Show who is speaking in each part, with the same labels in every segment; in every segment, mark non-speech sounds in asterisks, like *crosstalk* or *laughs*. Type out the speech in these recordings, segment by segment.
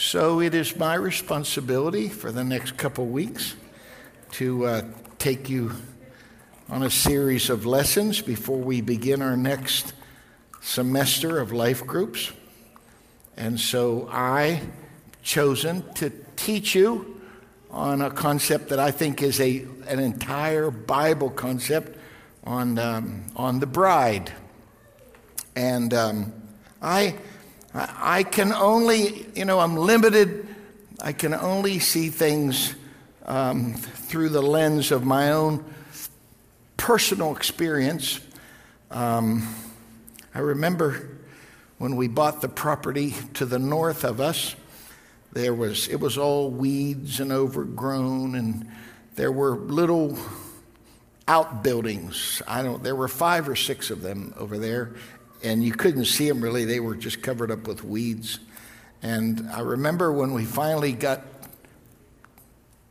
Speaker 1: So it is my responsibility for the next couple weeks to uh, take you on a series of lessons before we begin our next semester of life groups. And so I chosen to teach you on a concept that I think is a, an entire Bible concept on, um, on the bride. And um, I I can only, you know, I'm limited. I can only see things um, through the lens of my own personal experience. Um, I remember when we bought the property to the north of us, there was it was all weeds and overgrown, and there were little outbuildings. I don't. There were five or six of them over there, and you couldn't see them really. They were just covered up with weeds. And I remember when we finally got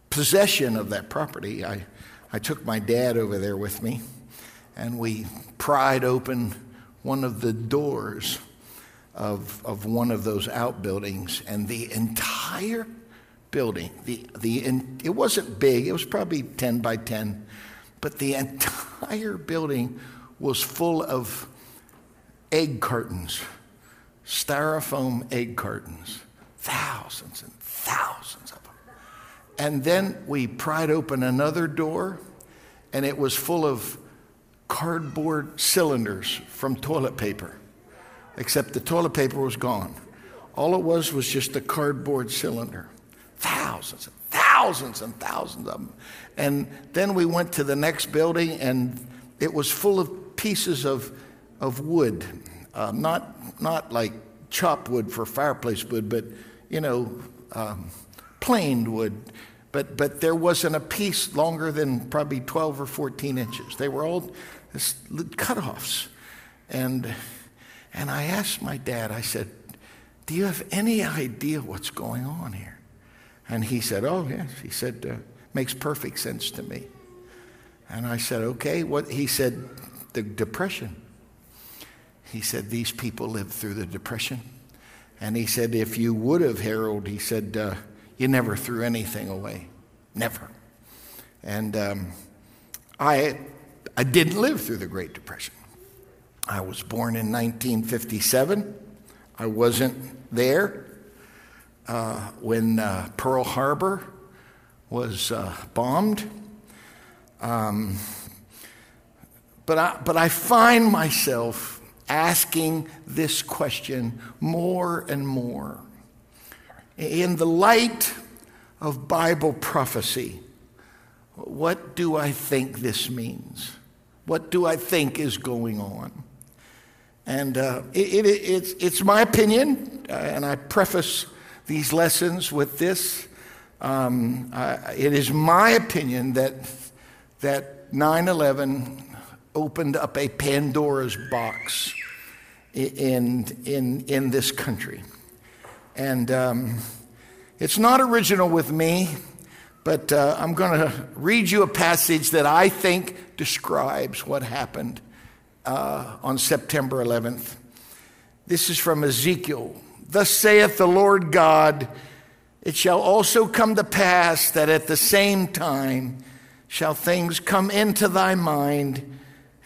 Speaker 1: possession of that property, I, I took my dad over there with me, and we pried open one of the doors of, of one of those outbuildings, and the entire building, the, the, it wasn't big, it was probably 10 by 10, but the entire building was full of egg cartons, styrofoam egg cartons, thousands and thousands of them. And then we pried open another door, and it was full of cardboard cylinders from toilet paper, except the toilet paper was gone. All it was was just a cardboard cylinder. Thousands and thousands and thousands of them. And then we went to the next building, and it was full of pieces of of wood, uh, not, not like chopped wood for fireplace wood, but, you know, um, planed wood. But, but there wasn't a piece longer than probably 12 or 14 inches. They were all cutoffs. And, and I asked my dad, I said, Do you have any idea what's going on here? And he said, Oh, yes. He said, uh, Makes perfect sense to me. And I said, Okay. What? He said, The depression. He said, These people lived through the Depression. And he said, If you would have, Harold, he said, uh, You never threw anything away. Never. And um, I, I didn't live through the Great Depression. I was born in 1957. I wasn't there uh, when uh, Pearl Harbor was uh, bombed. Um, but, I, but I find myself asking this question more and more. In the light of Bible prophecy, what do I think this means? What do I think is going on? And uh, it, it, it's, it's my opinion, uh, and I preface these lessons with this. Um, it is my opinion that, that 9 11 opened up a Pandora's box in, in, in this country. And um, it's not original with me, but uh, I'm going to read you a passage that I think describes what happened uh, on September 11th. This is from Ezekiel. Thus saith the Lord God, it shall also come to pass that at the same time shall things come into thy mind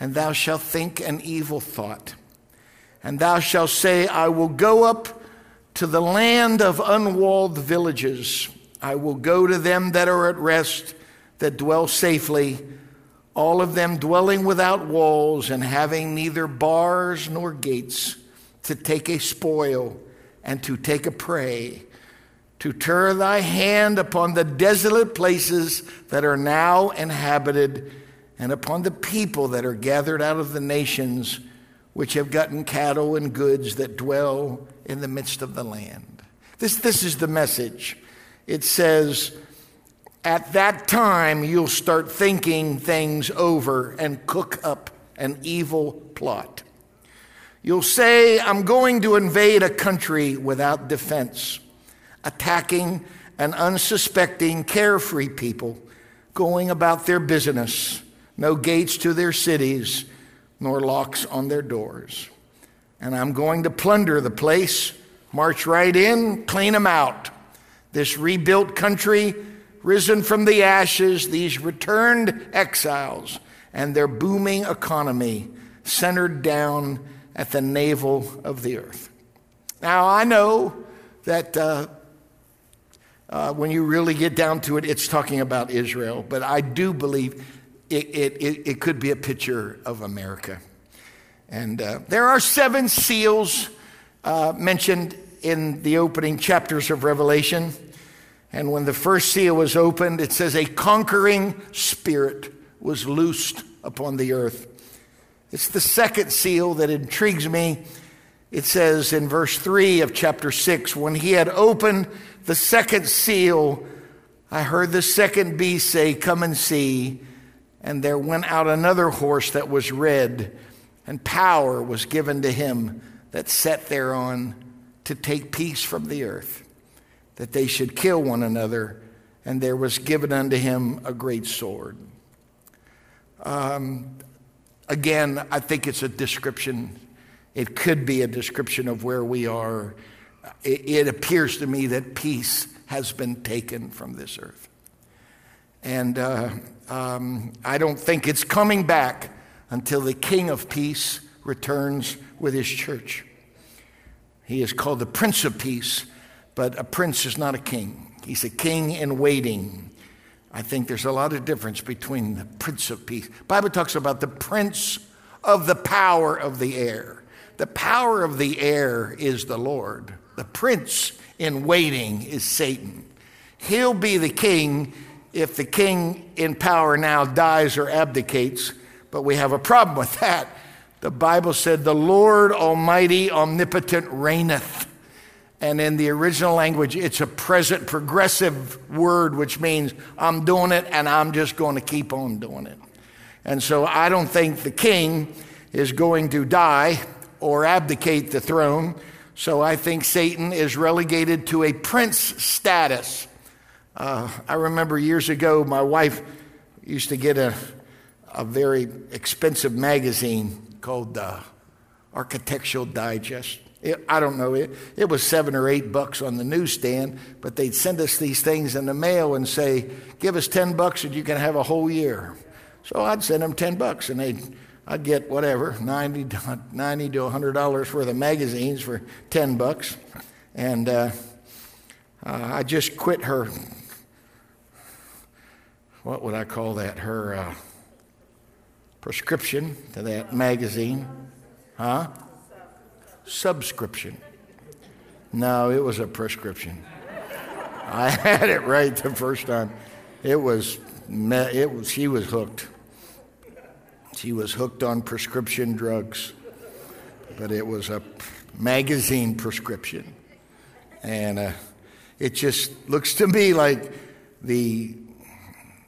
Speaker 1: and thou shalt think an evil thought. And thou shalt say, I will go up to the land of unwalled villages. I will go to them that are at rest, that dwell safely, all of them dwelling without walls and having neither bars nor gates, to take a spoil and to take a prey, to turn thy hand upon the desolate places that are now inhabited and upon the people that are gathered out of the nations which have gotten cattle and goods that dwell in the midst of the land. This, this is the message. It says, at that time, you'll start thinking things over and cook up an evil plot. You'll say, I'm going to invade a country without defense, attacking an unsuspecting, carefree people going about their business no gates to their cities, nor locks on their doors. And I'm going to plunder the place march right in, clean them out. This rebuilt country, risen from the ashes, these returned exiles, and their booming economy centered down at the navel of the earth. Now, I know that uh, uh, when you really get down to it, it's talking about Israel, but I do believe it, it, it, it could be a picture of America. And uh, there are seven seals uh, mentioned in the opening chapters of Revelation. And when the first seal was opened, it says, A conquering spirit was loosed upon the earth. It's the second seal that intrigues me. It says in verse 3 of chapter 6 When he had opened the second seal, I heard the second beast say, Come and see. And there went out another horse that was red, and power was given to him that sat thereon to take peace from the earth, that they should kill one another, and there was given unto him a great sword. Um, again, I think it's a description. It could be a description of where we are. It, it appears to me that peace has been taken from this earth. And uh, um, I don't think it's coming back until the King of Peace returns with his church. He is called the Prince of Peace, but a prince is not a king. He's a king in waiting. I think there's a lot of difference between the Prince of Peace. Bible talks about the prince of the power of the air. The power of the air is the Lord. The prince in waiting is Satan. He'll be the king if the king in power now dies or abdicates, but we have a problem with that. The Bible said, The Lord Almighty, omnipotent, reigneth. And in the original language, it's a present progressive word, which means I'm doing it and I'm just going to keep on doing it. And so I don't think the king is going to die or abdicate the throne. So I think Satan is relegated to a prince status. Uh, I remember years ago, my wife used to get a, a very expensive magazine called uh, Architectural Digest. It, I don't know, it, it was seven or eight bucks on the newsstand, but they'd send us these things in the mail and say, Give us 10 bucks and you can have a whole year. So I'd send them 10 bucks and they'd, I'd get whatever, 90, 90 to $100 worth of magazines for 10 bucks. And uh, uh, I just quit her what would I call that? Her uh, prescription to that magazine. Huh? Subscription. No, it was a prescription. I *laughs* had it right the first time. It was, it was, she was hooked. She was hooked on prescription drugs, but it was a magazine prescription. And uh, it just looks to me like the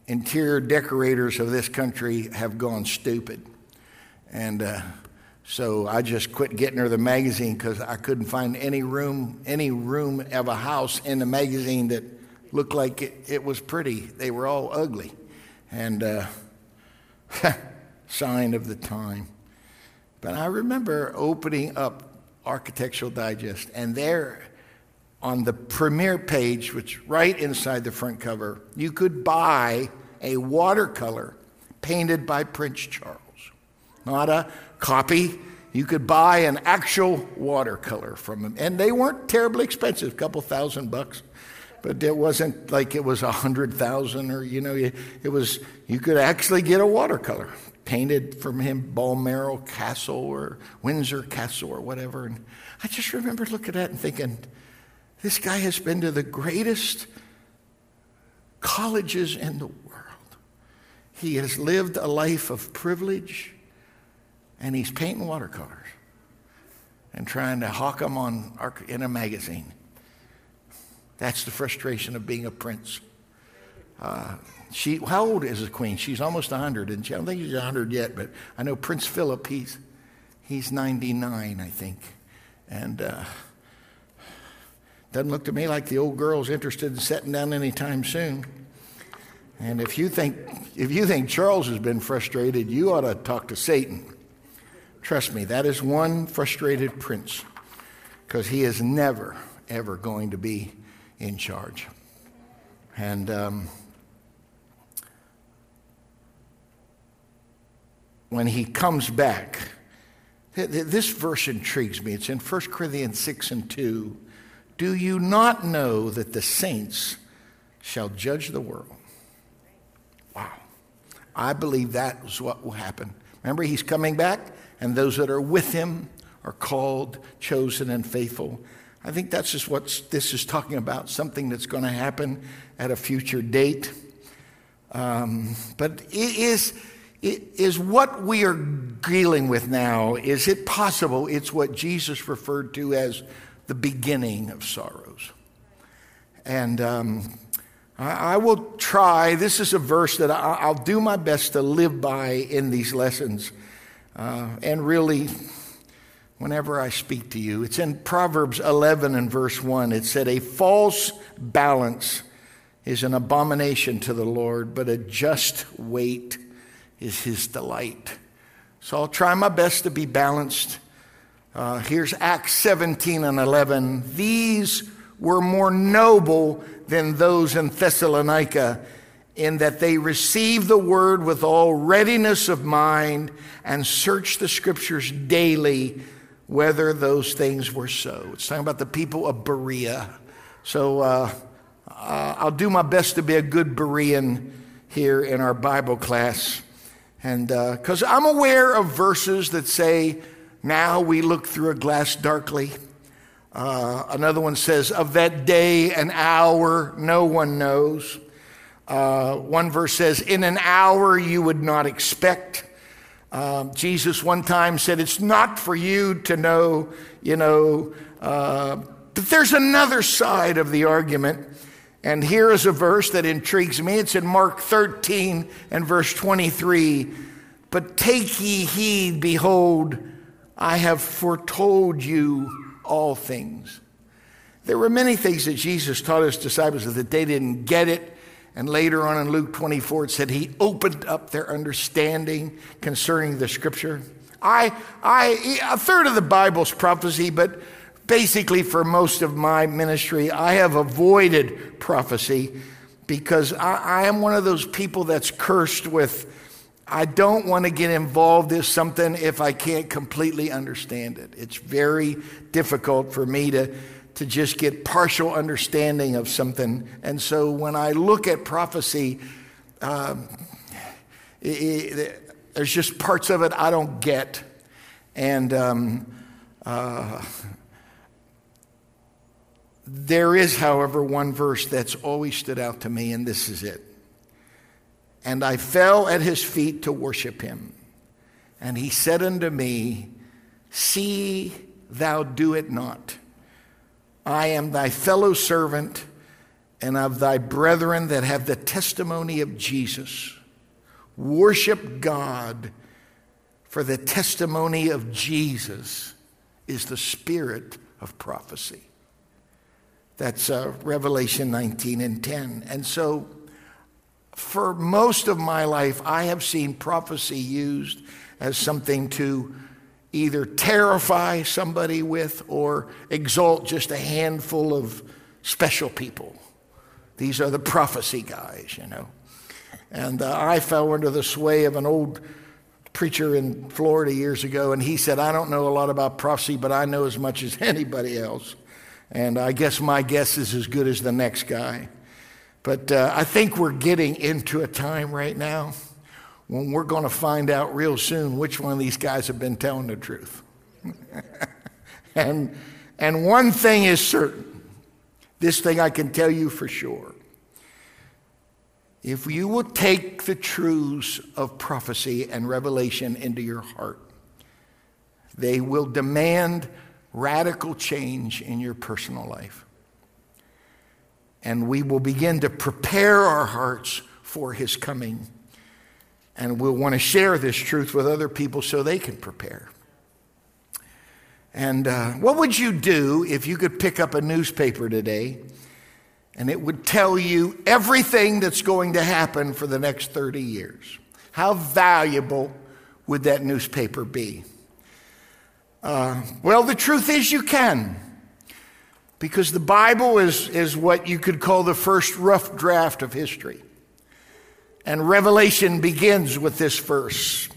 Speaker 1: interior decorators of this country have gone stupid. And uh, so I just quit getting her the magazine because I couldn't find any room, any room of a house in the magazine that looked like it, it was pretty. They were all ugly. And uh, *laughs* sign of the time. But I remember opening up Architectural Digest, and there on the premiere page, which right inside the front cover, you could buy a watercolor painted by Prince Charles. Not a copy. You could buy an actual watercolor from him. And they weren't terribly expensive, a couple thousand bucks. But it wasn't like it was a hundred thousand or, you know, it was, you could actually get a watercolor painted from him, Balmoral Castle or Windsor Castle or whatever. And I just remember looking at it and thinking, this guy has been to the greatest colleges in the world. He has lived a life of privilege, and he's painting watercolors and trying to hawk them on in a magazine. That's the frustration of being a prince. Uh, she, how old is the queen? She's almost 100, and I don't think she's 100 yet, but I know Prince Philip, he's, he's 99, I think. And uh, doesn't look to me like the old girl's interested in settling down anytime soon. And if you think if you think Charles has been frustrated, you ought to talk to Satan. Trust me, that is one frustrated prince. because he is never, ever going to be in charge. And um, when he comes back, this verse intrigues me. It's in 1 Corinthians 6 and 2. Do you not know that the saints shall judge the world? Wow. I believe that is what will happen. Remember, he's coming back, and those that are with him are called, chosen, and faithful. I think that's just what this is talking about something that's going to happen at a future date. Um, but it is, it is what we are dealing with now, is it possible it's what Jesus referred to as the beginning of sorrows? And um, I, I, will try, this is a verse that I, will do my best to live by in these lessons. Uh, and really, whenever I speak to you. It's in Proverbs 11 and verse 1. It said, A false balance is an abomination to the Lord, but a just weight is his delight. So I'll try my best to be balanced. Uh, here's Acts 17 and 11. These were more noble than those in Thessalonica in that they received the word with all readiness of mind and searched the scriptures daily whether those things were so. It's talking about the people of Berea. So uh, uh, I'll do my best to be a good Berean here in our Bible class. And because uh, I'm aware of verses that say, now we look through a glass darkly. Uh, another one says, of that day and hour no one knows. Uh, one verse says, in an hour you would not expect. Um, Jesus one time said, It's not for you to know, you know, uh, but there's another side of the argument. And here is a verse that intrigues me. It's in Mark 13 and verse 23. But take ye heed, behold, I have foretold you all things. There were many things that Jesus taught his disciples that they didn't get it and later on in Luke 24, it said he opened up their understanding concerning the scripture. I, I, a third of the Bible's prophecy, but basically for most of my ministry, I have avoided prophecy because I, I am one of those people that's cursed with, I don't want to get involved in something if I can't completely understand it. It's very difficult for me to to just get partial understanding of something. And so when I look at prophecy, um, it, it, there's just parts of it I don't get. And um, uh, there is, however, one verse that's always stood out to me, and this is it. And I fell at his feet to worship him. And he said unto me, See thou do it not. I am thy fellow servant and of thy brethren that have the testimony of Jesus. Worship God, for the testimony of Jesus is the spirit of prophecy. That's uh, Revelation 19 and 10. And so, for most of my life, I have seen prophecy used as something to either terrify somebody with or exalt just a handful of special people. These are the prophecy guys, you know. And uh, I fell under the sway of an old preacher in Florida years ago, and he said, I don't know a lot about prophecy, but I know as much as *laughs* anybody else. And I guess my guess is as good as the next guy. But uh, I think we're getting into a time right now when we're going to find out real soon which one of these guys have been telling the truth. *laughs* and, and one thing is certain this thing I can tell you for sure. If you will take the truths of prophecy and revelation into your heart, they will demand radical change in your personal life. And we will begin to prepare our hearts for his coming and we'll want to share this truth with other people so they can prepare. And uh, what would you do if you could pick up a newspaper today and it would tell you everything that's going to happen for the next 30 years? How valuable would that newspaper be? Uh, well, the truth is, you can. Because the Bible is, is what you could call the first rough draft of history. And Revelation begins with this verse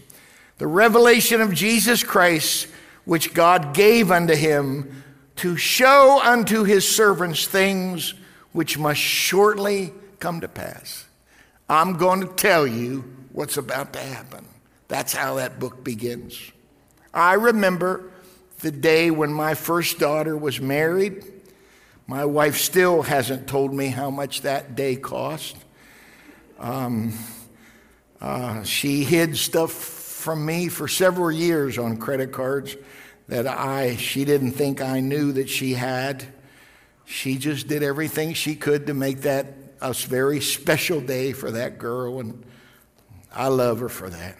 Speaker 1: the revelation of Jesus Christ, which God gave unto him to show unto his servants things which must shortly come to pass. I'm going to tell you what's about to happen. That's how that book begins. I remember the day when my first daughter was married. My wife still hasn't told me how much that day cost. Um, uh, she hid stuff from me for several years on credit cards that I she didn't think I knew that she had. She just did everything she could to make that a very special day for that girl, and I love her for that.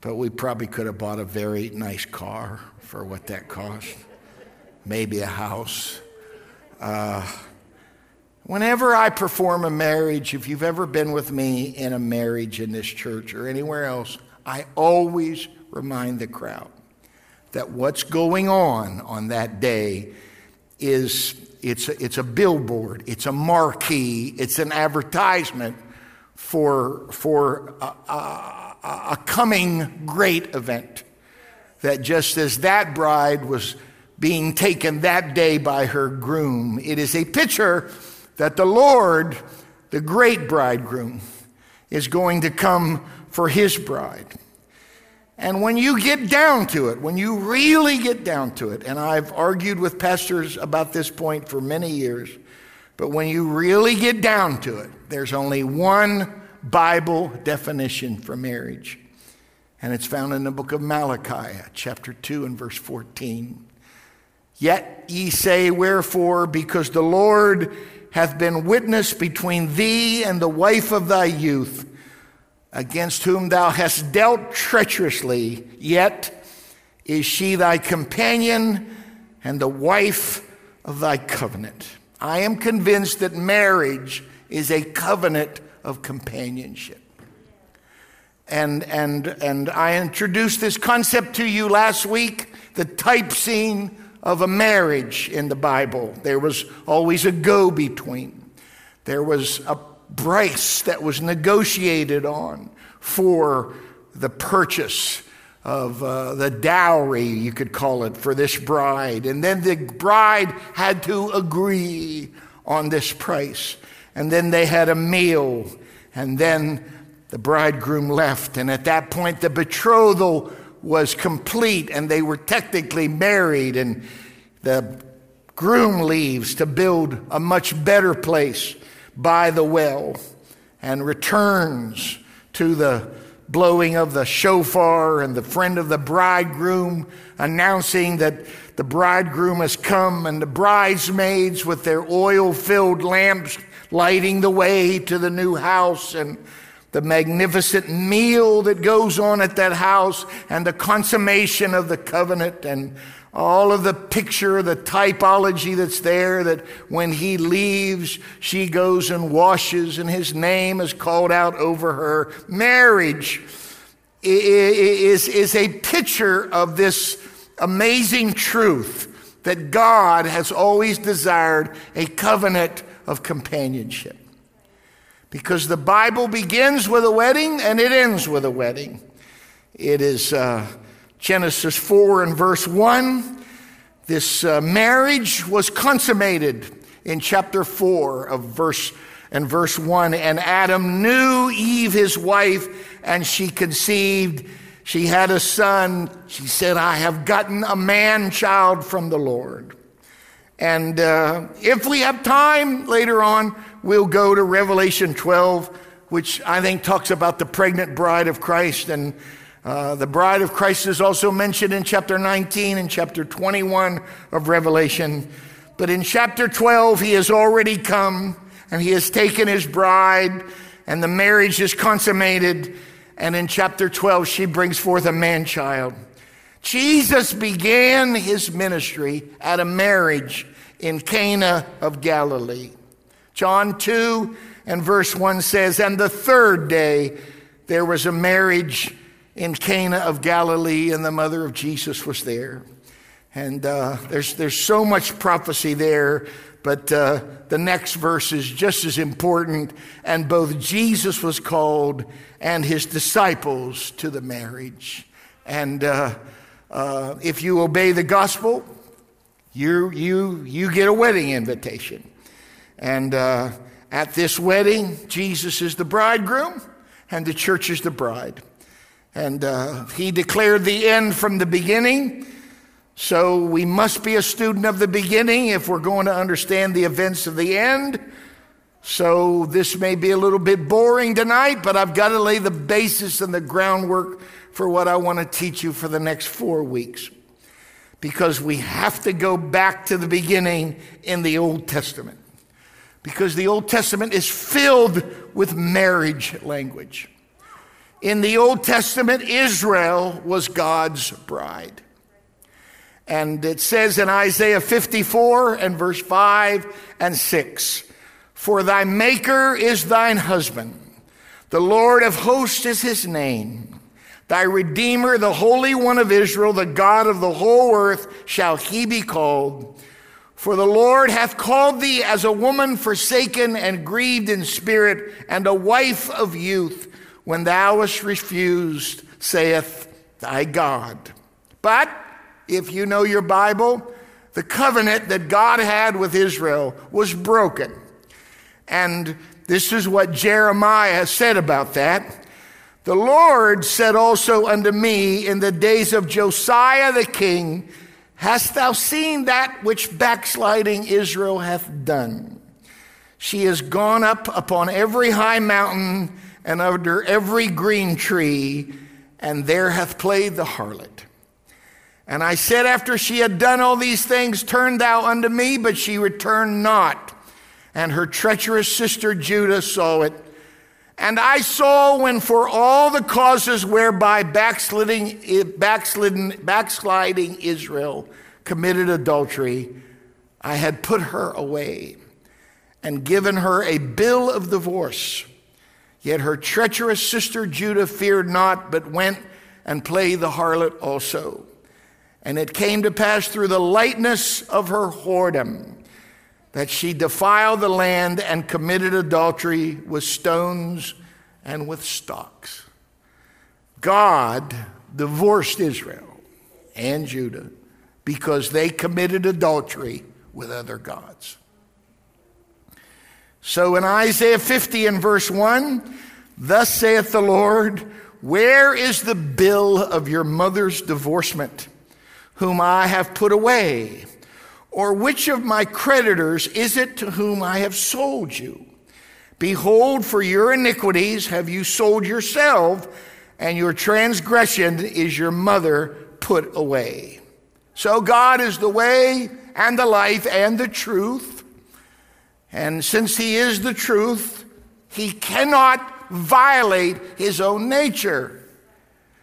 Speaker 1: But we probably could have bought a very nice car for what that cost, maybe a house. Uh, whenever I perform a marriage, if you've ever been with me in a marriage in this church or anywhere else, I always remind the crowd that what's going on on that day is it's a, it's a billboard, it's a marquee, it's an advertisement for, for a, a, a coming great event. That just as that bride was being taken that day by her groom, it is a picture that the Lord, the great bridegroom, is going to come for his bride. And when you get down to it, when you really get down to it, and I've argued with pastors about this point for many years, but when you really get down to it, there's only one Bible definition for marriage. And it's found in the book of Malachi, chapter 2 and verse 14. Yet ye say, Wherefore? Because the Lord hath been witness between thee and the wife of thy youth against whom thou hast dealt treacherously, yet is she thy companion and the wife of thy covenant. I am convinced that marriage is a covenant of companionship. And, and, and I introduced this concept to you last week the type scene of a marriage in the Bible. There was always a go between, there was a price that was negotiated on for the purchase of uh, the dowry, you could call it, for this bride. And then the bride had to agree on this price. And then they had a meal. And then the bridegroom left. And at that point, the betrothal was complete and they were technically married. And the groom leaves to build a much better place by the well and returns to the blowing of the shofar and the friend of the bridegroom announcing that the bridegroom has come and the bridesmaids with their oil filled lamps lighting the way to the new house and the magnificent meal that goes on at that house and the consummation of the covenant and all of the picture, the typology that's there, that when he leaves, she goes and washes, and his name is called out over her. Marriage is, is a picture of this amazing truth that God has always desired a covenant of companionship. Because the Bible begins with a wedding and it ends with a wedding. It is. Uh, Genesis 4 and verse 1. This uh, marriage was consummated in chapter 4 of verse and verse 1 and Adam knew Eve his wife and she conceived she had a son she said I have gotten a man child from the Lord and uh, if we have time later on we'll go to Revelation 12 which I think talks about the pregnant bride of Christ and uh, the bride of Christ is also mentioned in chapter 19 and chapter 21 of Revelation. But in chapter 12, he has already come and he has taken his bride and the marriage is consummated. And in chapter 12, she brings forth a man child. Jesus began his ministry at a marriage in Cana of Galilee. John 2 and verse 1 says, And the third day there was a marriage in Cana of Galilee, and the mother of Jesus was there. And uh, there's, there's so much prophecy there, but uh, the next verse is just as important. And both Jesus was called and his disciples to the marriage. And uh, uh if you obey the gospel, you, you, you get a wedding invitation. And uh, at this wedding, Jesus is the bridegroom and the church is the bride. And uh, he declared the end from the beginning. So we must be a student of the beginning if we're going to understand the events of the end. So this may be a little bit boring tonight, but I've got to lay the basis and the groundwork for what I want to teach you for the next four weeks. Because we have to go back to the beginning in the Old Testament. Because the Old Testament is filled with marriage language. In the Old Testament, Israel was God's bride. And it says in Isaiah 54 and verse 5 and 6 For thy Maker is thine husband, the Lord of hosts is his name. Thy Redeemer, the Holy One of Israel, the God of the whole earth, shall he be called. For the Lord hath called thee as a woman forsaken and grieved in spirit, and a wife of youth when thou wast refused, saith thy God. But if you know your Bible, the covenant that God had with Israel was broken. And this is what Jeremiah said about that. The Lord said also unto me in the days of Josiah the king, Hast thou seen that which backsliding Israel hath done? She has gone up upon every high mountain and under every green tree, and there hath played the harlot. And I said, after she had done all these things, Turn thou unto me, but she returned not. And her treacherous sister Judah saw it. And I saw when for all the causes whereby backsliding, backsliding, backsliding Israel committed adultery, I had put her away and given her a bill of divorce. Yet her treacherous sister Judah feared not, but went and played the harlot also. And it came to pass through the lightness of her whoredom that she defiled the land and committed adultery with stones and with stocks. God divorced Israel and Judah because they committed adultery with other gods. So in Isaiah 50 and verse 1, thus saith the Lord, Where is the bill of your mother's divorcement, whom I have put away? Or which of my creditors is it to whom I have sold you? Behold, for your iniquities have you sold yourself, and your transgression is your mother put away. So God is the way and the life and the truth. And since he is the truth, he cannot violate his own nature.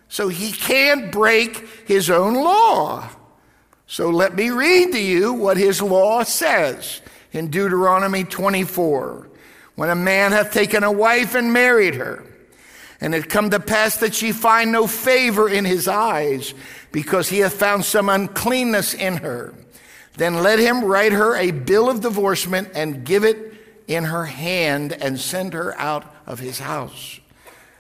Speaker 1: So he can't break his own law. So let me read to you what his law says in Deuteronomy 24. When a man hath taken a wife and married her, and it come to pass that she find no favor in his eyes, because he hath found some uncleanness in her, then let him write her a bill of divorcement and give it in her hand and send her out of his house.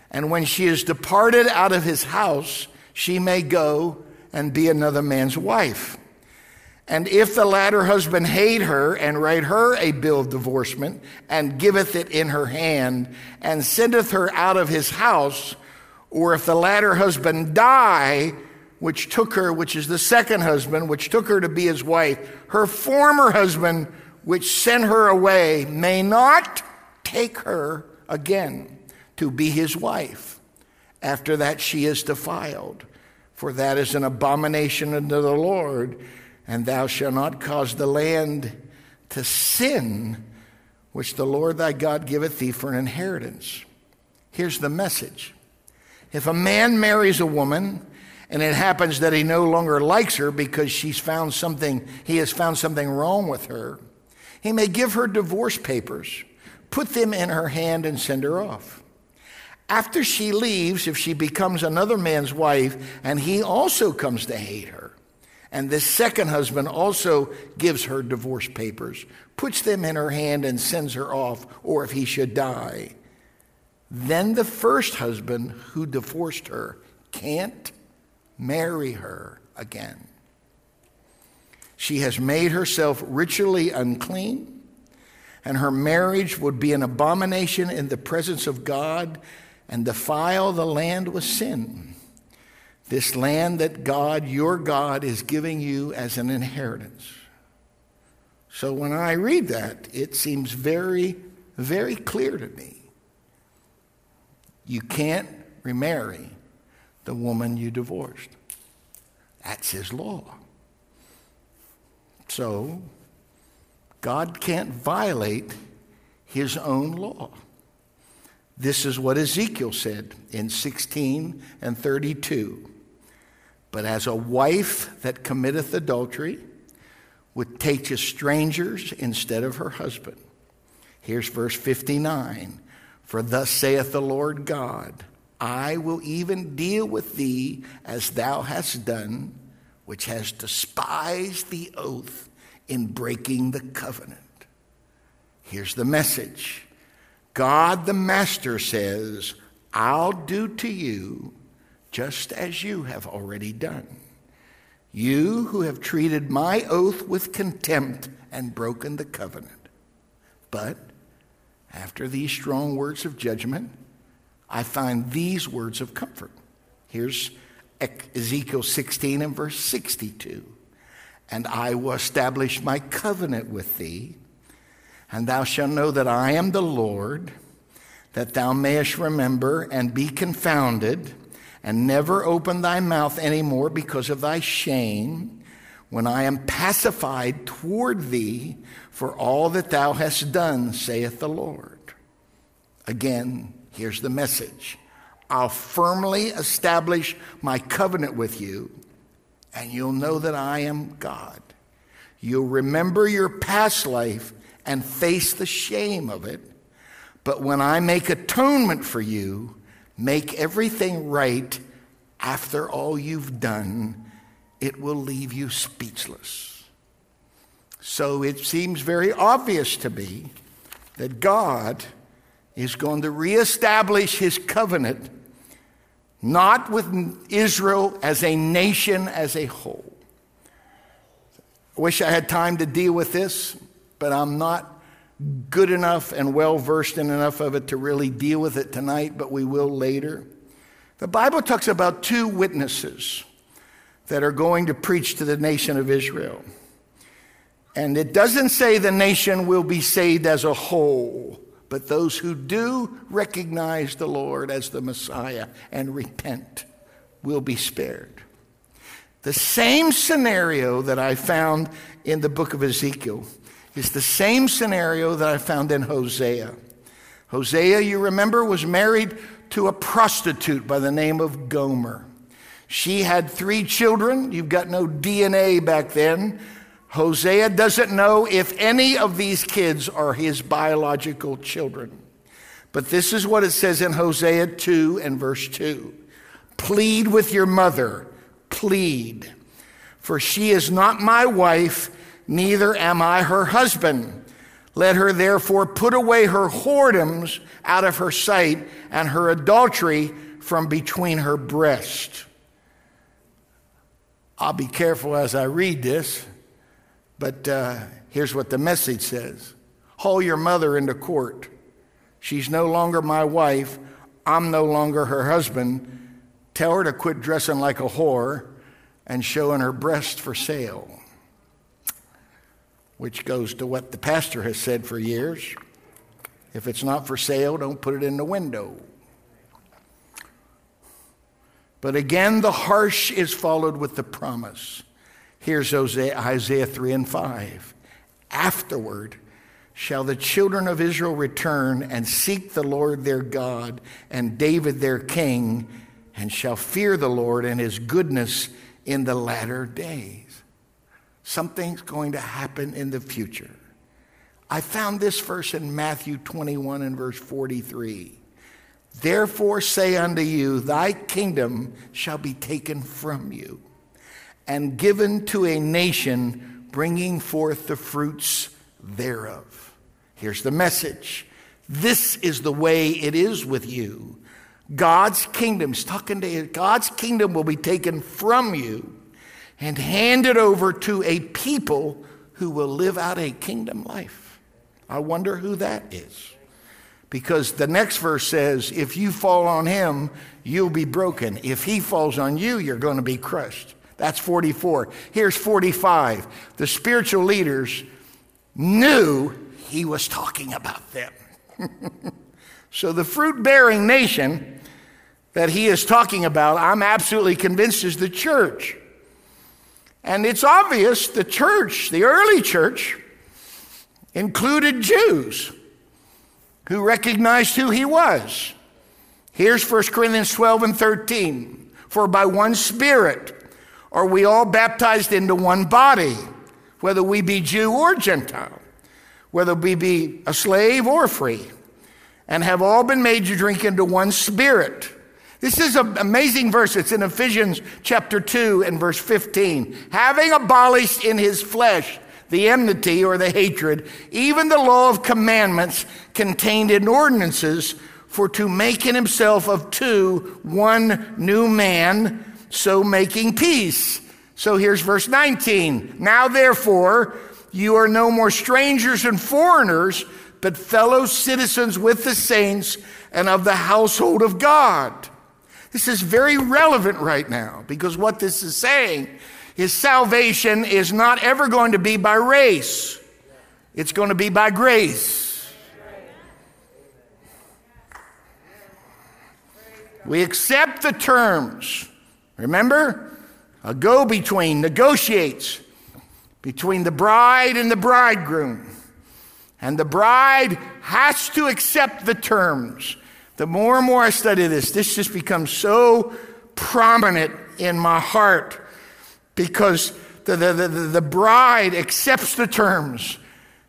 Speaker 1: And when she is departed out of his house, she may go and be another man's wife. And if the latter husband hate her and write her a bill of divorcement and giveth it in her hand and sendeth her out of his house, or if the latter husband die which took her, which is the second husband, which took her to be his wife, her former husband, which sent her away, may not take her again to be his wife. After that, she is defiled, for that is an abomination unto the Lord, and thou shalt not cause the land to sin, which the Lord thy God giveth thee for an inheritance. Here's the message. If a man marries a woman, and it happens that he no longer likes her because she's found something, he has found something wrong with her, he may give her divorce papers, put them in her hand, and send her off. After she leaves, if she becomes another man's wife, and he also comes to hate her, And this second husband also gives her divorce papers, puts them in her hand, and sends her off, or if he should die. Then the first husband who divorced her can't marry her again. She has made herself ritually unclean, and her marriage would be an abomination in the presence of God and defile the land with sin. This land that God, your God, is giving you as an inheritance. So when I read that, it seems very, very clear to me. You can't remarry the woman you divorced. That's his law. So, God can't violate his own law. This is what Ezekiel said in 16 and 32. But as a wife that committeth adultery would take to strangers instead of her husband. Here's verse 59 For thus saith the Lord God, I will even deal with thee as thou hast done, which has despised the oath in breaking the covenant. Here's the message God the Master says, I'll do to you just as you have already done. You who have treated my oath with contempt and broken the covenant. But after these strong words of judgment, I find these words of comfort. Here's Ezekiel 16 and verse 62. And I will establish my covenant with thee, and thou shalt know that I am the Lord, that thou mayest remember and be confounded and never open thy mouth any more because of thy shame, when I am pacified toward thee for all that thou hast done, saith the Lord. Again, here's the message I'll firmly establish my covenant with you, and you'll know that I am God. You'll remember your past life and face the shame of it. But when I make atonement for you, make everything right after all you've done, it will leave you speechless. So it seems very obvious to me that God is going to reestablish his covenant, not with Israel as a nation as a whole. I wish I had time to deal with this, but I'm not good enough and well versed in enough of it to really deal with it tonight, but we will later. The Bible talks about two witnesses that are going to preach to the nation of Israel. And it doesn't say the nation will be saved as a whole, but those who do recognize the Lord as the Messiah and repent will be spared. The same scenario that I found in the book of Ezekiel is the same scenario that I found in Hosea. Hosea, you remember, was married to a prostitute by the name of Gomer. She had three children. You've got no DNA back then. Hosea doesn't know if any of these kids are his biological children. But this is what it says in Hosea 2 and verse 2 Plead with your mother, plead, for she is not my wife neither am I her husband. Let her therefore put away her whoredoms out of her sight and her adultery from between her breasts. I'll be careful as I read this, but uh, here's what the message says Haul your mother into court. She's no longer my wife. I'm no longer her husband. Tell her to quit dressing like a whore and showing her breast for sale which goes to what the pastor has said for years. If it's not for sale, don't put it in the window. But again, the harsh is followed with the promise. Here's Isaiah 3 and 5. Afterward shall the children of Israel return and seek the Lord their God and David their king, and shall fear the Lord and his goodness in the latter days. Something's going to happen in the future. I found this verse in Matthew 21 and verse 43. Therefore say unto you, Thy kingdom shall be taken from you, and given to a nation bringing forth the fruits thereof. Here's the message this is the way it is with you. God's kingdom, talking to you. God's kingdom will be taken from you and hand it over to a people who will live out a kingdom life. I wonder who that is. Because the next verse says, if you fall on him, you'll be broken. If he falls on you, you're going to be crushed. That's 44. Here's 45. The spiritual leaders knew he was talking about them. *laughs* so the fruit bearing nation that he is talking about, I'm absolutely convinced is the church. And it's obvious the church, the early church, included Jews who recognized who he was. Here's 1 Corinthians 12 and 13. For by one Spirit are we all baptized into one body, whether we be Jew or Gentile, whether we be a slave or free, and have all been made to drink into one Spirit. This is an amazing verse. It's in Ephesians chapter 2 and verse 15. Having abolished in his flesh the enmity or the hatred, even the law of commandments contained in ordinances, for to make in himself of two one new man, so making peace. So here's verse 19. Now therefore, you are no more strangers and foreigners, but fellow citizens with the saints and of the household of God. This is very relevant right now because what this is saying is salvation is not ever going to be by race, it's going to be by grace. We accept the terms. Remember? A go between negotiates between the bride and the bridegroom. And the bride has to accept the terms. The more and more I study this, this just becomes so prominent in my heart because the, the, the, the bride accepts the terms.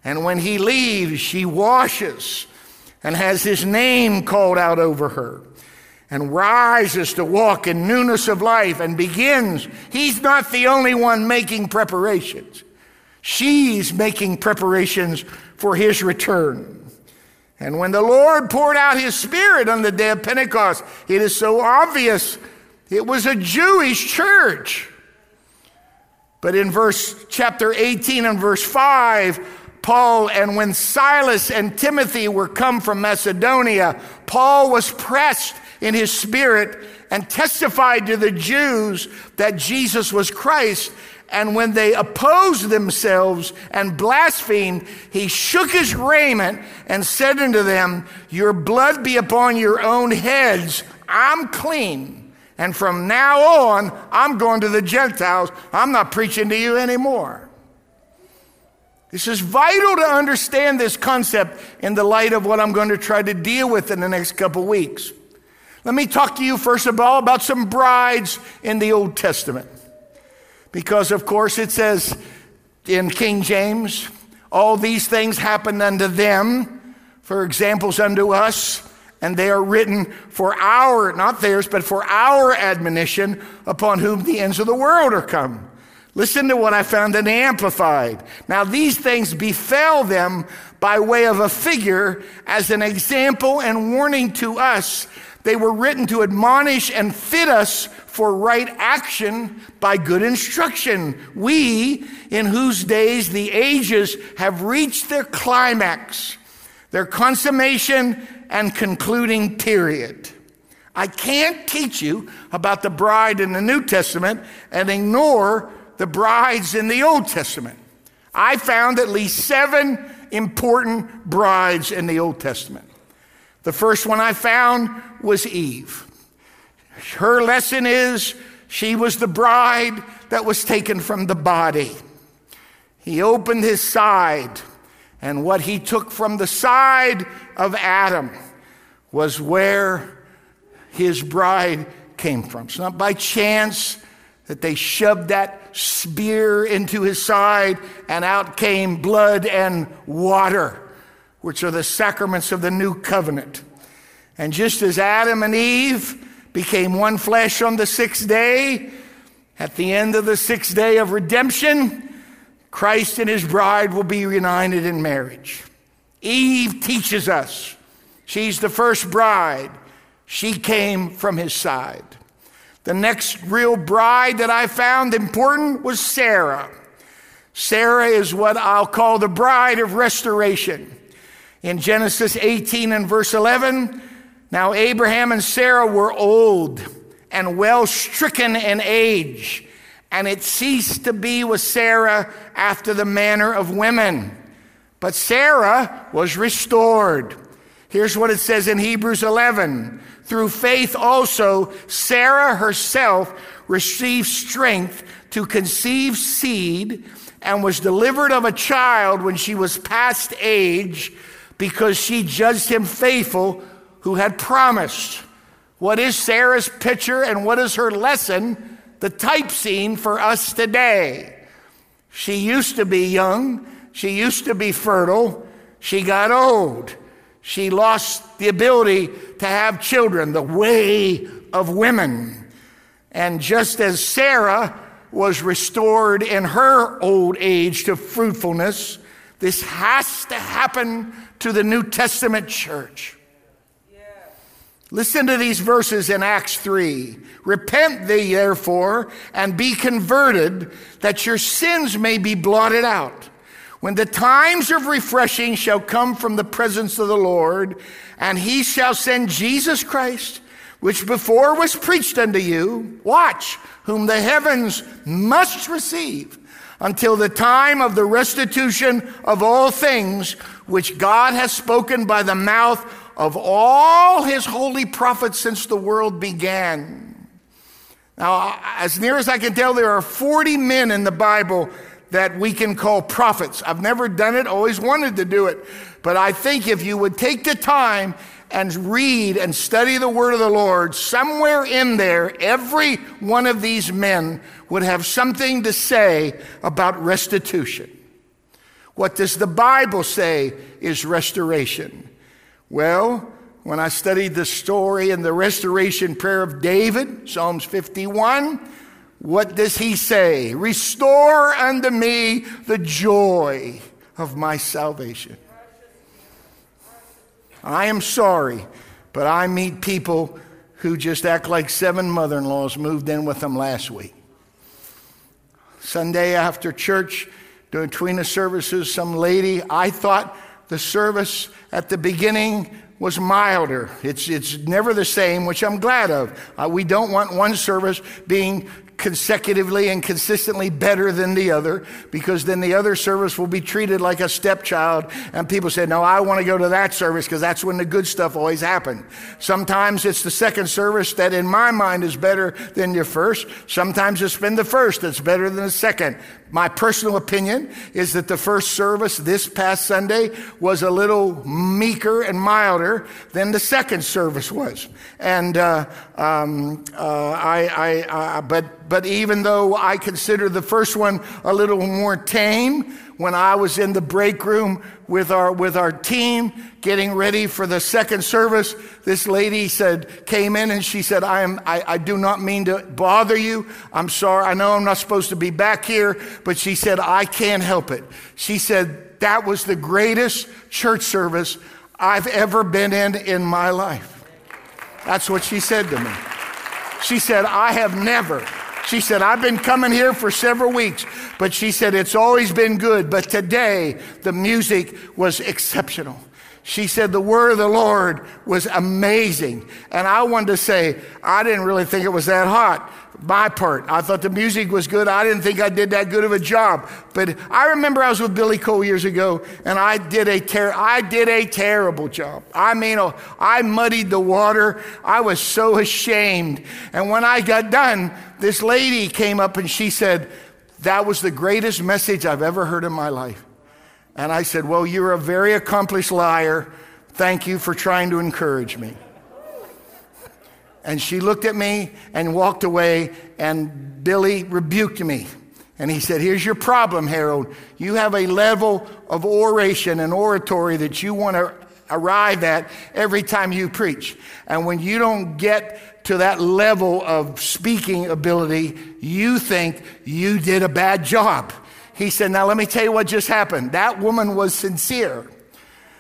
Speaker 1: And when he leaves, she washes and has his name called out over her and rises to walk in newness of life and begins. He's not the only one making preparations. She's making preparations for his return. And when the Lord poured out his spirit on the day of Pentecost, it is so obvious it was a Jewish church. But in verse chapter 18 and verse 5, Paul, and when Silas and Timothy were come from Macedonia, Paul was pressed in his spirit and testified to the Jews that Jesus was Christ. And when they opposed themselves and blasphemed, he shook his raiment and said unto them, Your blood be upon your own heads. I'm clean. And from now on, I'm going to the Gentiles. I'm not preaching to you anymore. This is vital to understand this concept in the light of what I'm going to try to deal with in the next couple weeks. Let me talk to you first of all about some brides in the Old Testament. Because, of course, it says in King James, all these things happened unto them for examples unto us and they are written for our, not theirs, but for our admonition upon whom the ends of the world are come. Listen to what I found in Amplified. Now, these things befell them by way of a figure as an example and warning to us. They were written to admonish and fit us for right action by good instruction. We, in whose days the ages have reached their climax, their consummation and concluding period. I can't teach you about the bride in the New Testament and ignore the brides in the Old Testament. I found at least seven important brides in the Old Testament. The first one I found was Eve. Her lesson is she was the bride that was taken from the body. He opened his side and what he took from the side of Adam was where his bride came from. It's not by chance that they shoved that spear into his side and out came blood and water, which are the sacraments of the new covenant. And just as Adam and Eve became one flesh on the sixth day, At the end of the sixth day of redemption, Christ and his bride will be united in marriage. Eve teaches us. She's the first bride. She came from his side. The next real bride that I found important was Sarah. Sarah is what I'll call the bride of restoration. In Genesis 18 and verse 11, now Abraham and Sarah were old and well stricken in age, and it ceased to be with Sarah after the manner of women. But Sarah was restored. Here's what it says in Hebrews 11. Through faith also, Sarah herself received strength to conceive seed and was delivered of a child when she was past age because she judged him faithful who had promised. What is Sarah's picture and what is her lesson? The type scene for us today. She used to be young. She used to be fertile. She got old. She lost the ability to have children, the way of women. And just as Sarah was restored in her old age to fruitfulness, this has to happen to the New Testament church. Listen to these verses in Acts 3. Repent thee, therefore, and be converted, that your sins may be blotted out when the times of refreshing shall come from the presence of the Lord, and he shall send Jesus Christ, which before was preached unto you, watch, whom the heavens must receive until the time of the restitution of all things, which God has spoken by the mouth of all his holy prophets since the world began. Now, as near as I can tell, there are 40 men in the Bible that we can call prophets. I've never done it, always wanted to do it. But I think if you would take the time and read and study the word of the Lord, somewhere in there, every one of these men would have something to say about restitution. What does the Bible say is restoration? Well, when I studied the story and the restoration prayer of David, Psalms 51, what does he say? Restore unto me the joy of my salvation. I am sorry, but I meet people who just act like seven mother in laws moved in with them last week. Sunday after church, between the services, some lady, I thought the service at the beginning was milder. It's, it's never the same, which I'm glad of. Uh, we don't want one service being consecutively and consistently better than the other because then the other service will be treated like a stepchild. And people say no i want to go to that service because that's when the good stuff always happens sometimes it's the second service that in my mind is better than your first. Sometimes it's been the first that's better than the second. My personal opinion is that the first service this past Sunday was a little meeker and milder than the second service was. And uh, um, uh, I, I uh, but but even though I consider the first one a little more tame, when I was in the break room with our, with our team getting ready for the second service, this lady said, came in and she said, I am, I, I do not mean to bother you. I'm sorry. I know I'm not supposed to be back here, but she said, I can't help it. She said, that was the greatest church service I've ever been in in my life. That's what she said to me. She said, I have never she said, I've been coming here for several weeks, but she said, it's always been good. But today, the music was exceptional. She said the word of the Lord was amazing. And I wanted to say, I didn't really think it was that hot my part. I thought the music was good. I didn't think I did that good of a job. But I remember I was with Billy Cole years ago, and I did a ter- I did a terrible job. I mean, oh, I muddied the water. I was so ashamed. And when I got done, this lady came up and she said, "That was the greatest message I've ever heard in my life." And I said, "Well, you're a very accomplished liar. Thank you for trying to encourage me." And she looked at me and walked away, and Billy rebuked me. And he said, Here's your problem, Harold. You have a level of oration and oratory that you want to arrive at every time you preach. And when you don't get to that level of speaking ability, you think you did a bad job. He said, Now let me tell you what just happened. That woman was sincere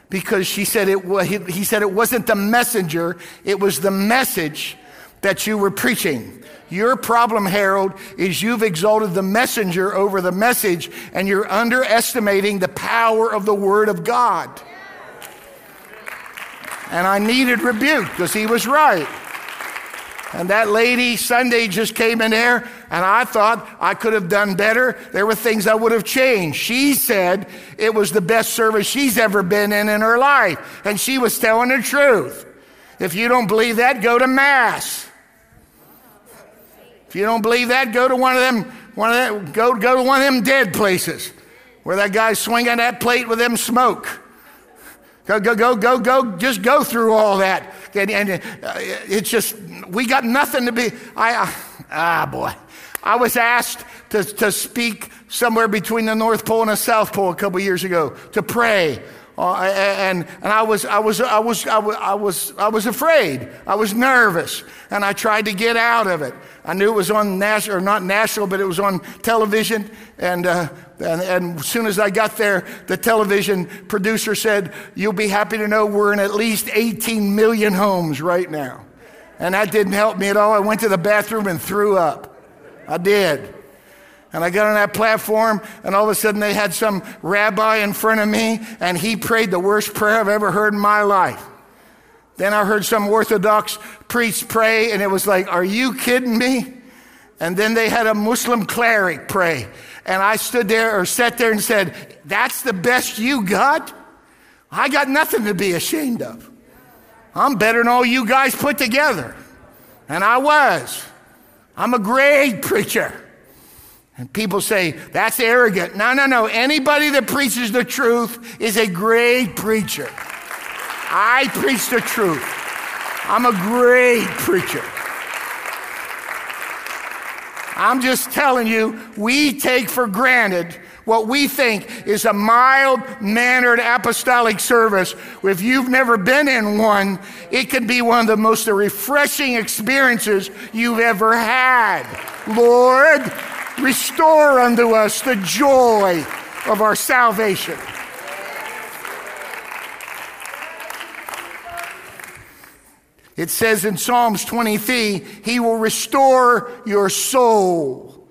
Speaker 1: because she said it he said it wasn't the messenger, it was the message that you were preaching. Your problem, Harold, is you've exalted the messenger over the message and you're underestimating the power of the Word of God. And I needed rebuke because he was right. And that lady Sunday just came in there, and I thought I could have done better. There were things I would have changed. She said it was the best service she's ever been in in her life, and she was telling the truth. If you don't believe that, go to Mass. If you don't believe that, go to one of them, one of them, go, go to one of them dead places where that guy's swinging that plate with them smoke. Go, go, go, go, go, just go through all that. And, and uh, it's just, we got nothing to be, I, uh, ah, boy. I was asked to, to speak somewhere between the North Pole and the South Pole a couple years ago to pray. Uh, and, and I was, I was, I was, I was, I was, afraid. I was nervous and I tried to get out of it. I knew it was on national, or not national, but it was on television. And, uh, and, and as soon as I got there, the television producer said, You'll be happy to know we're in at least 18 million homes right now. And that didn't help me at all. I went to the bathroom and threw up. I did. And I got on that platform, and all of a sudden they had some rabbi in front of me, and he prayed the worst prayer I've ever heard in my life. Then I heard some Orthodox priest pray, and it was like, Are you kidding me? And then they had a Muslim cleric pray. And I stood there or sat there and said, That's the best you got? I got nothing to be ashamed of. I'm better than all you guys put together. And I was. I'm a great preacher. And people say, that's arrogant. No, no, no. Anybody that preaches the truth is a great preacher. I preach the truth. I'm a great preacher. I'm just telling you, we take for granted what we think is a mild mannered apostolic service. If you've never been in one, it could be one of the most refreshing experiences you've ever had. Lord, restore unto us the joy of our salvation. It says in Psalms 23, He will restore your soul.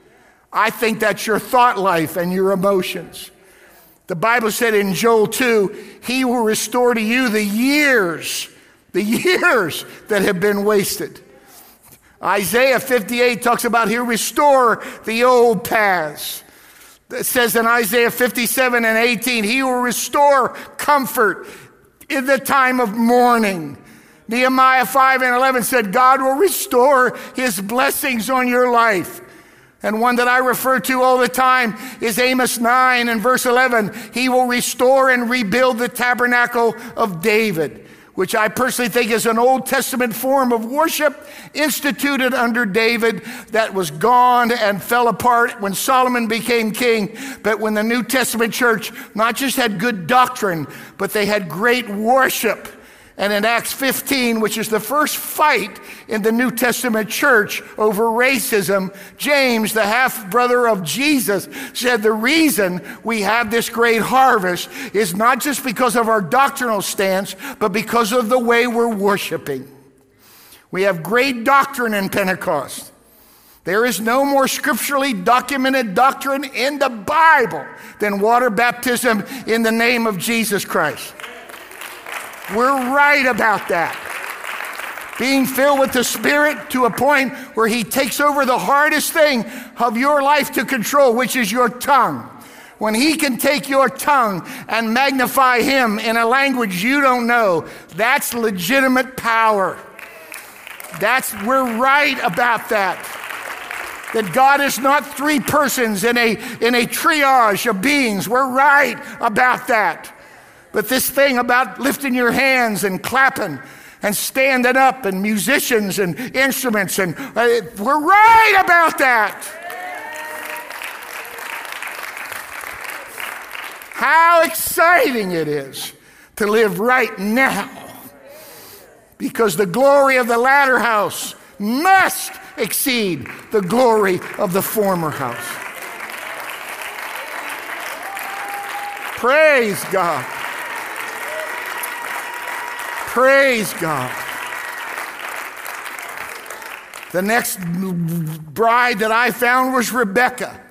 Speaker 1: I think that's your thought life and your emotions. The Bible said in Joel 2, He will restore to you the years, the *laughs* years that have been wasted. Isaiah 58 talks about He'll restore the old paths. It says in Isaiah 57 and 18, He will restore comfort in the time of mourning. Nehemiah 5 and 11 said, God will restore his blessings on your life. And one that I refer to all the time is Amos 9 and verse 11. He will restore and rebuild the tabernacle of David, which I personally think is an Old Testament form of worship instituted under David that was gone and fell apart when Solomon became king. But when the New Testament church not just had good doctrine, but they had great worship. And in Acts 15, which is the first fight in the New Testament church over racism, James, the half brother of Jesus, said the reason we have this great harvest is not just because of our doctrinal stance, but because of the way we're worshiping. We have great doctrine in Pentecost. There is no more scripturally documented doctrine in the Bible than water baptism in the name of Jesus Christ. We're right about that. Being filled with the Spirit to a point where He takes over the hardest thing of your life to control, which is your tongue. When He can take your tongue and magnify Him in a language you don't know, that's legitimate power. That's, we're right about that. That God is not three persons in a, in a triage of beings. We're right about that. But this thing about lifting your hands and clapping and standing up and musicians and instruments, and uh, we're right about that. How exciting it is to live right now. Because the glory of the latter house must exceed the glory of the former house. Praise God. Praise God. The next bride that I found was Rebecca.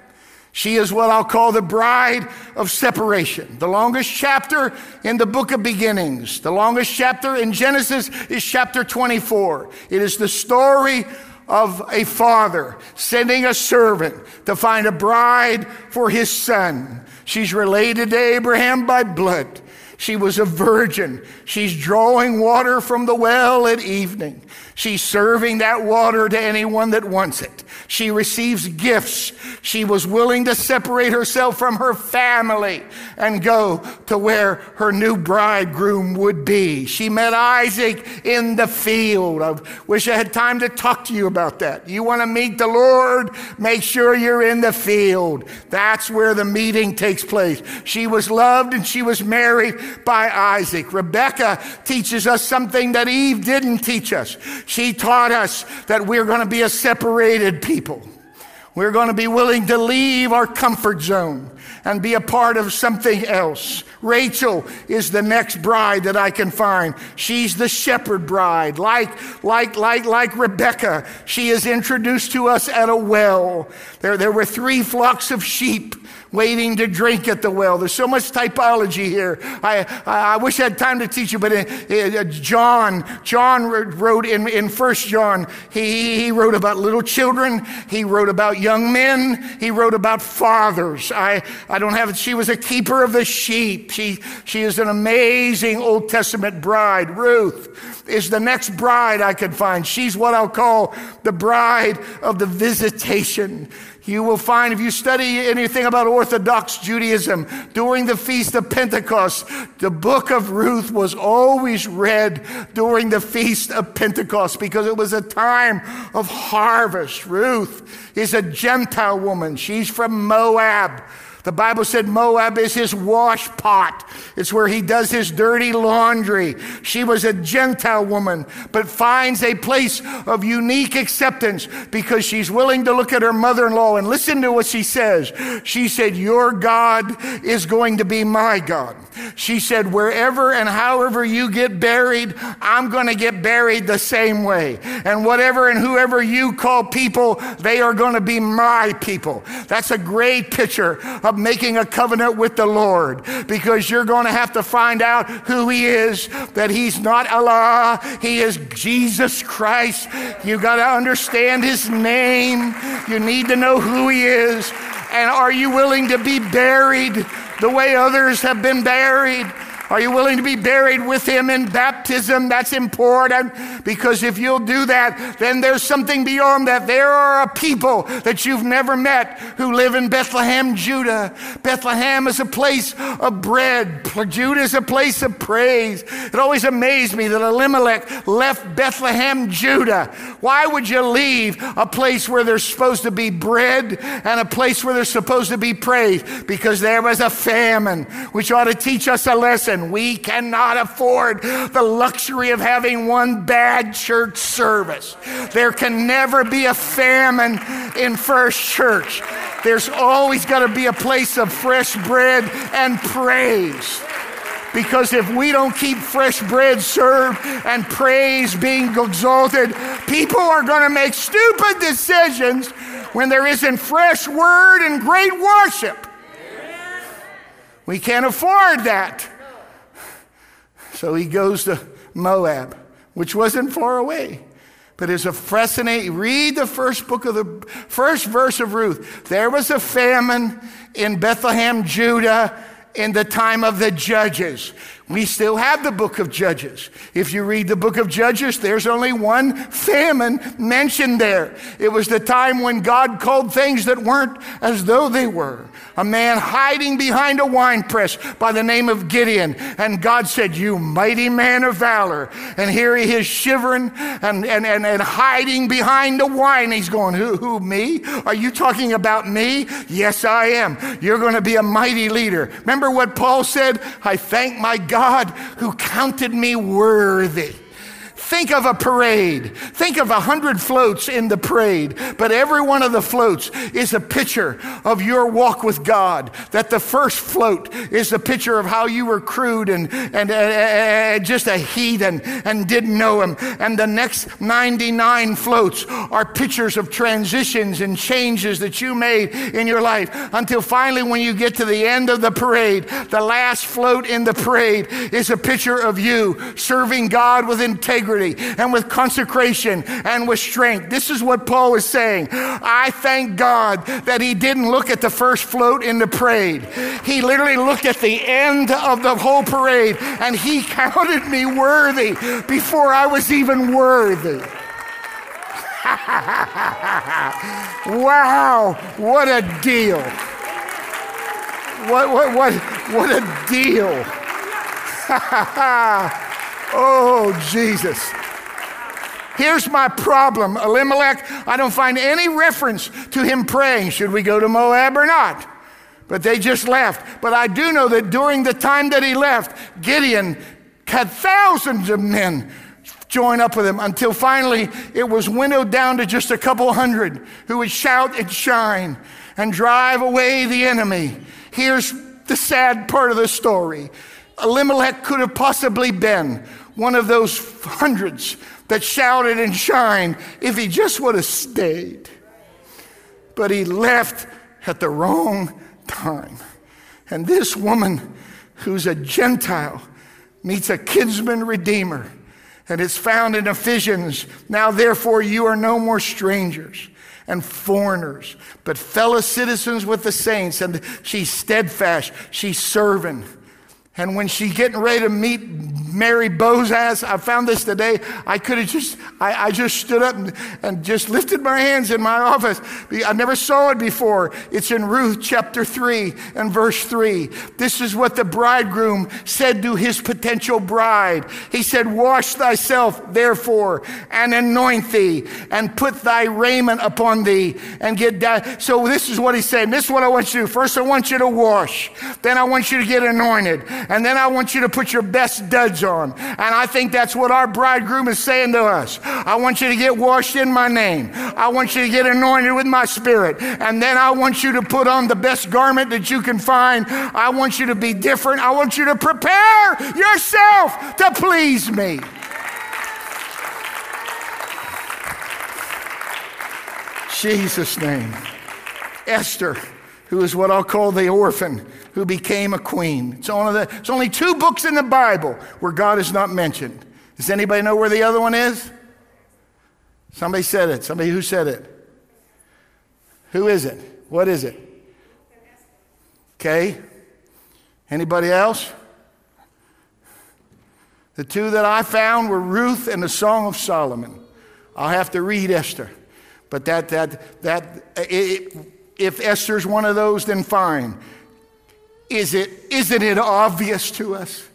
Speaker 1: She is what I'll call the bride of separation. The longest chapter in the book of beginnings, the longest chapter in Genesis is chapter 24. It is the story of a father sending a servant to find a bride for his son. She's related to Abraham by blood. She was a virgin. She's drawing water from the well at evening. She's serving that water to anyone that wants it. She receives gifts. She was willing to separate herself from her family and go to where her new bridegroom would be. She met Isaac in the field. I wish I had time to talk to you about that. You want to meet the Lord? Make sure you're in the field. That's where the meeting takes place. She was loved and she was married by Isaac. Rebecca teaches us something that Eve didn't teach us. She taught us that we're going to be a separated people. We're going to be willing to leave our comfort zone and be a part of something else. Rachel is the next bride that I can find. She's the shepherd bride. Like, like, like, like Rebecca, she is introduced to us at a well. There, there were three flocks of sheep waiting to drink at the well. There's so much typology here. I, I wish I had time to teach you, but uh, uh, John, John wrote in, in First John, he, he wrote about little children. He wrote about young men. He wrote about fathers. I, I don't have it. She was a keeper of the sheep. She, she is an amazing Old Testament bride. Ruth is the next bride I could find. She's what I'll call the bride of the visitation. You will find, if you study anything about Orthodox Judaism during the Feast of Pentecost, the book of Ruth was always read during the Feast of Pentecost because it was a time of harvest. Ruth is a Gentile woman, she's from Moab. The Bible said Moab is his wash pot. It's where he does his dirty laundry. She was a Gentile woman, but finds a place of unique acceptance because she's willing to look at her mother in law and listen to what she says. She said, Your God is going to be my God. She said, Wherever and however you get buried, I'm going to get buried the same way. And whatever and whoever you call people, they are going to be my people. That's a great picture of making a covenant with the Lord because you're going to have to find out who He is, that He's not Allah, He is Jesus Christ. You got to understand His name. You need to know who He is. And are you willing to be buried the way others have been buried? Are you willing to be buried with him in baptism? That's important because if you'll do that, then there's something beyond that. There are a people that you've never met who live in Bethlehem, Judah. Bethlehem is a place of bread. Judah is a place of praise. It always amazed me that Elimelech left Bethlehem, Judah. Why would you leave a place where there's supposed to be bread and a place where there's supposed to be praise? Because there was a famine, which ought to teach us a lesson we cannot afford the luxury of having one bad church service. There can never be a famine in First Church. There's always got to be a place of fresh bread and praise. Because if we don't keep fresh bread served and praise being exalted, people are going to make stupid decisions when there isn't fresh word and great worship. We can't afford that. So he goes to Moab, which wasn't far away. But it's a fascinating, read the first book of the first verse of Ruth. There was a famine in Bethlehem, Judah, in the time of the judges. We still have the book of Judges. If you read the book of Judges, there's only one famine mentioned there. It was the time when God called things that weren't as though they were. A man hiding behind a winepress by the name of Gideon. And God said, You mighty man of valor. And here he is shivering and, and, and, and hiding behind the wine. He's going, Who, who, me? Are you talking about me? Yes, I am. You're going to be a mighty leader. Remember what Paul said? I thank my God God who counted me worthy. Think of a parade. Think of a hundred floats in the parade, but every one of the floats is a picture of your walk with God. That the first float is a picture of how you were crude and, and uh, just a heathen and didn't know Him. And the next 99 floats are pictures of transitions and changes that you made in your life until finally, when you get to the end of the parade, the last float in the parade is a picture of you serving God with integrity and with consecration and with strength. This is what Paul is saying. I thank God that he didn't look at the first float in the parade. He literally looked at the end of the whole parade and he *laughs* counted me worthy before I was even worthy. *laughs* wow, what a deal. What, what, what, what a deal. *laughs* Oh, Jesus. Here's my problem Elimelech, I don't find any reference to him praying, should we go to Moab or not? But they just left. But I do know that during the time that he left, Gideon had thousands of men join up with him until finally it was winnowed down to just a couple hundred who would shout and shine and drive away the enemy. Here's the sad part of the story Elimelech could have possibly been one of those hundreds that shouted and shined if he just would have stayed. But he left at the wrong time. And this woman, who's a Gentile, meets a kinsman redeemer. And it's found in Ephesians. Now, therefore, you are no more strangers and foreigners, but fellow citizens with the saints. And she's steadfast, she's serving. And when she's getting ready to meet Mary Boaz, I found this today. I could have just, I, I, just stood up and, and just lifted my hands in my office. I never saw it before. It's in Ruth chapter 3 and verse 3. This is what the bridegroom said to his potential bride. He said, Wash thyself, therefore, and anoint thee, and put thy raiment upon thee, and get down. So this is what he said. This is what I want you to do. First, I want you to wash. Then I want you to get anointed and then I want you to put your best duds on. And I think that's what our bridegroom is saying to us. I want you to get washed in my name. I want you to get anointed with my spirit. And then I want you to put on the best garment that you can find. I want you to be different. I want you to prepare yourself to please me. Jesus' name. Esther, who is what I'll call the orphan who became a queen. It's only, the, it's only two books in the Bible where God is not mentioned. Does anybody know where the other one is? Somebody said it. Somebody who said it? Who is it? What is it? Okay. Anybody else? The two that I found were Ruth and the Song of Solomon. I'll have to read Esther. But that, that, that, it, if Esther's one of those, then fine. Is it, isn't it obvious to us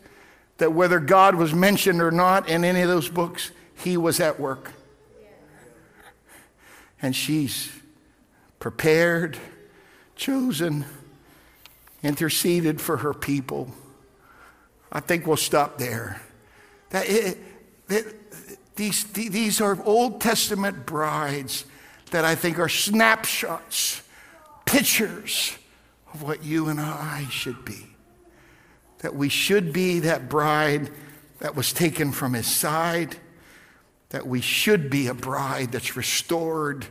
Speaker 1: that whether God was mentioned or not in any of those books, he was at work? And she's prepared, chosen, interceded for her people. I think we'll stop there. That, it, these, these are Old Testament brides that I think are snapshots, pictures of what you and I should be. That we should be that bride that was taken from his side, that we should be a bride that's restored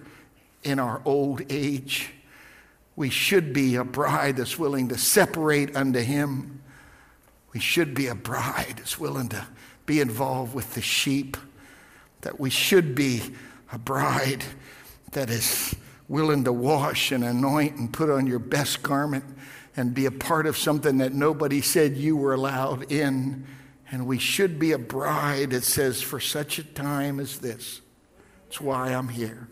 Speaker 1: in our old age. We should be a bride that's willing to separate unto him. We should be a bride that's willing to be involved with the sheep. That we should be a bride that is willing to wash and anoint and put on your best garment and be a part of something that nobody said you were allowed in. And we should be a bride that says, for such a time as this, that's why I'm here.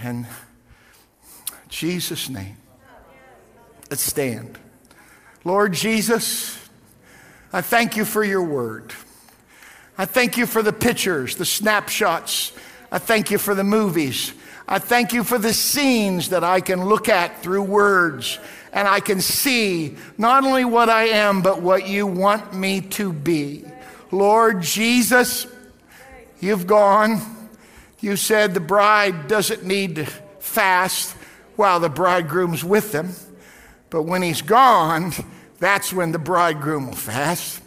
Speaker 1: And Jesus' name, let's stand. Lord Jesus, I thank you for your word. I thank you for the pictures, the snapshots. I thank you for the movies. I thank you for the scenes that I can look at through words and I can see not only what I am, but what you want me to be. Lord Jesus, you've gone. You said the bride doesn't need to fast while the bridegroom's with them. But when he's gone, that's when the bridegroom will fast.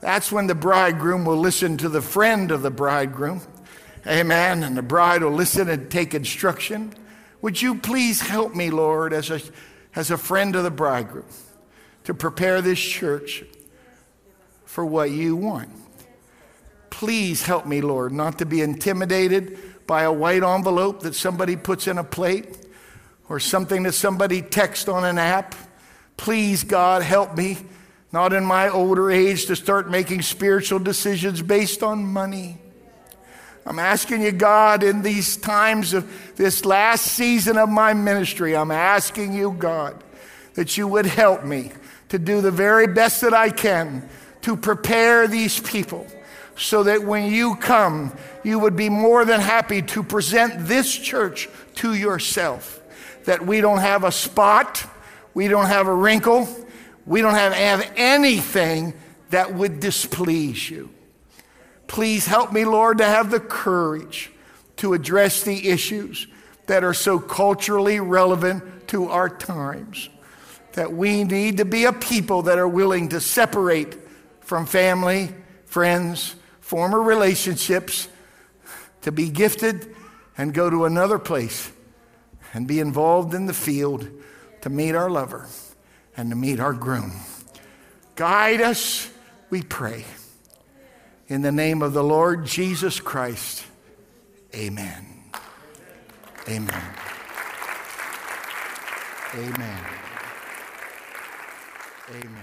Speaker 1: That's when the bridegroom will listen to the friend of the bridegroom. Amen. And the bride will listen and take instruction. Would you please help me, Lord, as a, as a friend of the bridegroom, to prepare this church for what you want? Please help me, Lord, not to be intimidated by a white envelope that somebody puts in a plate or something that somebody texts on an app. Please, God, help me, not in my older age, to start making spiritual decisions based on money. I'm asking you, God, in these times of this last season of my ministry, I'm asking you, God, that you would help me to do the very best that I can to prepare these people so that when you come, you would be more than happy to present this church to yourself. That we don't have a spot, we don't have a wrinkle, we don't have, have anything that would displease you. Please help me, Lord, to have the courage to address the issues that are so culturally relevant to our times. That we need to be a people that are willing to separate from family, friends, former relationships, to be gifted and go to another place and be involved in the field to meet our lover and to meet our groom. Guide us, we pray. In the name of the Lord Jesus Christ, amen. Amen. Amen. Amen.